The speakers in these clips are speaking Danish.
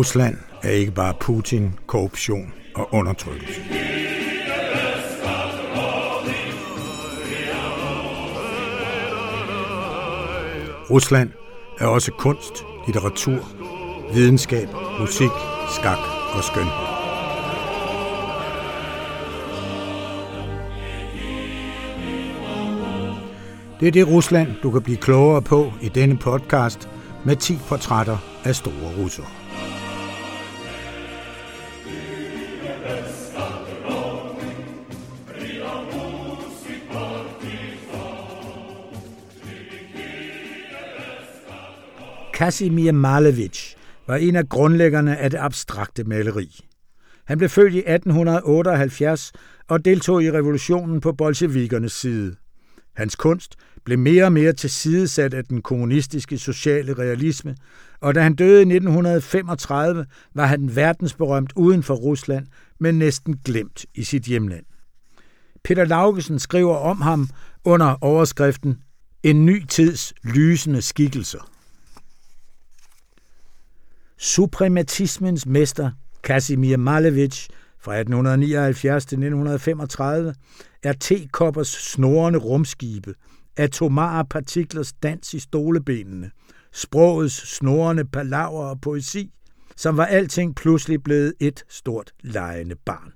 Rusland er ikke bare Putin, korruption og undertrykkelse. Rusland er også kunst, litteratur, videnskab, musik, skak og skønhed. Det er det Rusland, du kan blive klogere på i denne podcast med 10 portrætter af store russere. Kasimir Malevich var en af grundlæggerne af det abstrakte maleri. Han blev født i 1878 og deltog i revolutionen på bolsjevikernes side. Hans kunst blev mere og mere tilsidesat af den kommunistiske sociale realisme, og da han døde i 1935, var han verdensberømt uden for Rusland, men næsten glemt i sit hjemland. Peter Laugesen skriver om ham under overskriften En ny tids lysende skikkelser. Suprematismens mester, Kasimir Malevich, fra 1879 til 1935, er tekoppers snorende rumskibe, atomare partiklers dans i stolebenene, sprogets snorende palaver og poesi, som var alting pludselig blevet et stort lejende barn.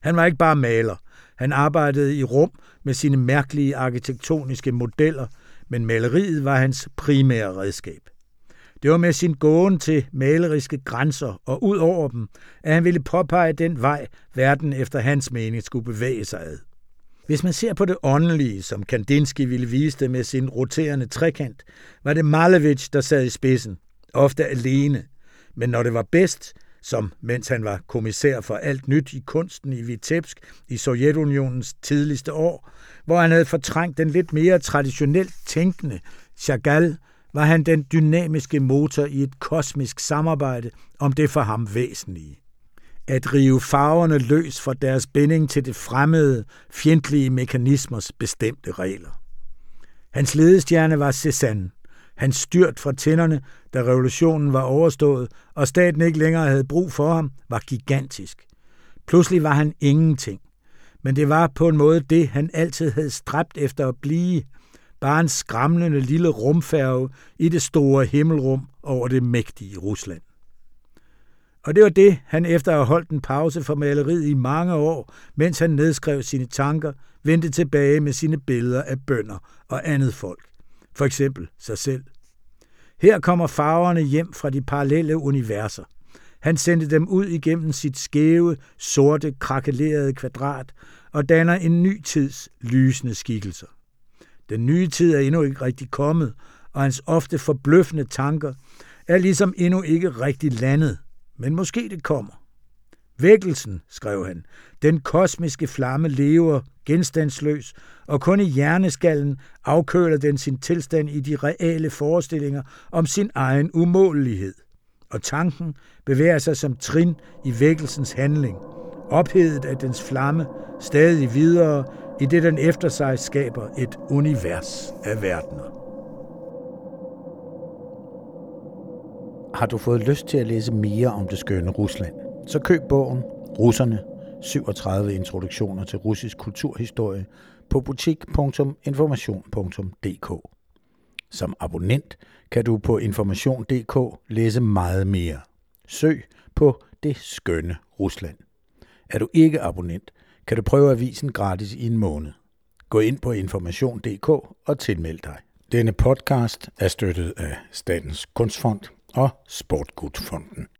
Han var ikke bare maler. Han arbejdede i rum med sine mærkelige arkitektoniske modeller, men maleriet var hans primære redskab. Det var med sin gåen til maleriske grænser og ud over dem, at han ville påpege den vej, verden efter hans mening skulle bevæge sig ad. Hvis man ser på det åndelige, som Kandinsky ville vise det med sin roterende trekant, var det Malevich, der sad i spidsen, ofte alene. Men når det var bedst, som mens han var kommissær for alt nyt i kunsten i Vitebsk i Sovjetunionens tidligste år, hvor han havde fortrængt den lidt mere traditionelt tænkende Chagall, var han den dynamiske motor i et kosmisk samarbejde om det for ham væsentlige at rive farverne løs fra deres binding til det fremmede, fjendtlige mekanismers bestemte regler. Hans ledestjerne var Cézanne. Hans styrt fra tænderne, da revolutionen var overstået, og staten ikke længere havde brug for ham, var gigantisk. Pludselig var han ingenting. Men det var på en måde det, han altid havde stræbt efter at blive. Bare en skramlende lille rumfærge i det store himmelrum over det mægtige Rusland. Og det var det, han efter at have holdt en pause fra maleriet i mange år, mens han nedskrev sine tanker, vendte tilbage med sine billeder af bønder og andet folk. For eksempel sig selv. Her kommer farverne hjem fra de parallelle universer. Han sendte dem ud igennem sit skæve, sorte, krakelerede kvadrat og danner en ny tids lysende skikkelser. Den nye tid er endnu ikke rigtig kommet, og hans ofte forbløffende tanker er ligesom endnu ikke rigtig landet – men måske det kommer. Vækkelsen, skrev han, den kosmiske flamme lever genstandsløs, og kun i hjerneskallen afkøler den sin tilstand i de reale forestillinger om sin egen umålelighed. Og tanken bevæger sig som trin i vækkelsens handling, ophedet af dens flamme, stadig videre, i det den efter sig skaber et univers af verdener. Har du fået lyst til at læse mere om det skønne Rusland, så køb bogen Russerne 37 introduktioner til russisk kulturhistorie på butik.information.dk. Som abonnent kan du på information.dk læse meget mere. Søg på det skønne Rusland. Er du ikke abonnent, kan du prøve avisen gratis i en måned. Gå ind på information.dk og tilmeld dig. Denne podcast er støttet af Statens Kunstfond og Sportgutfonden.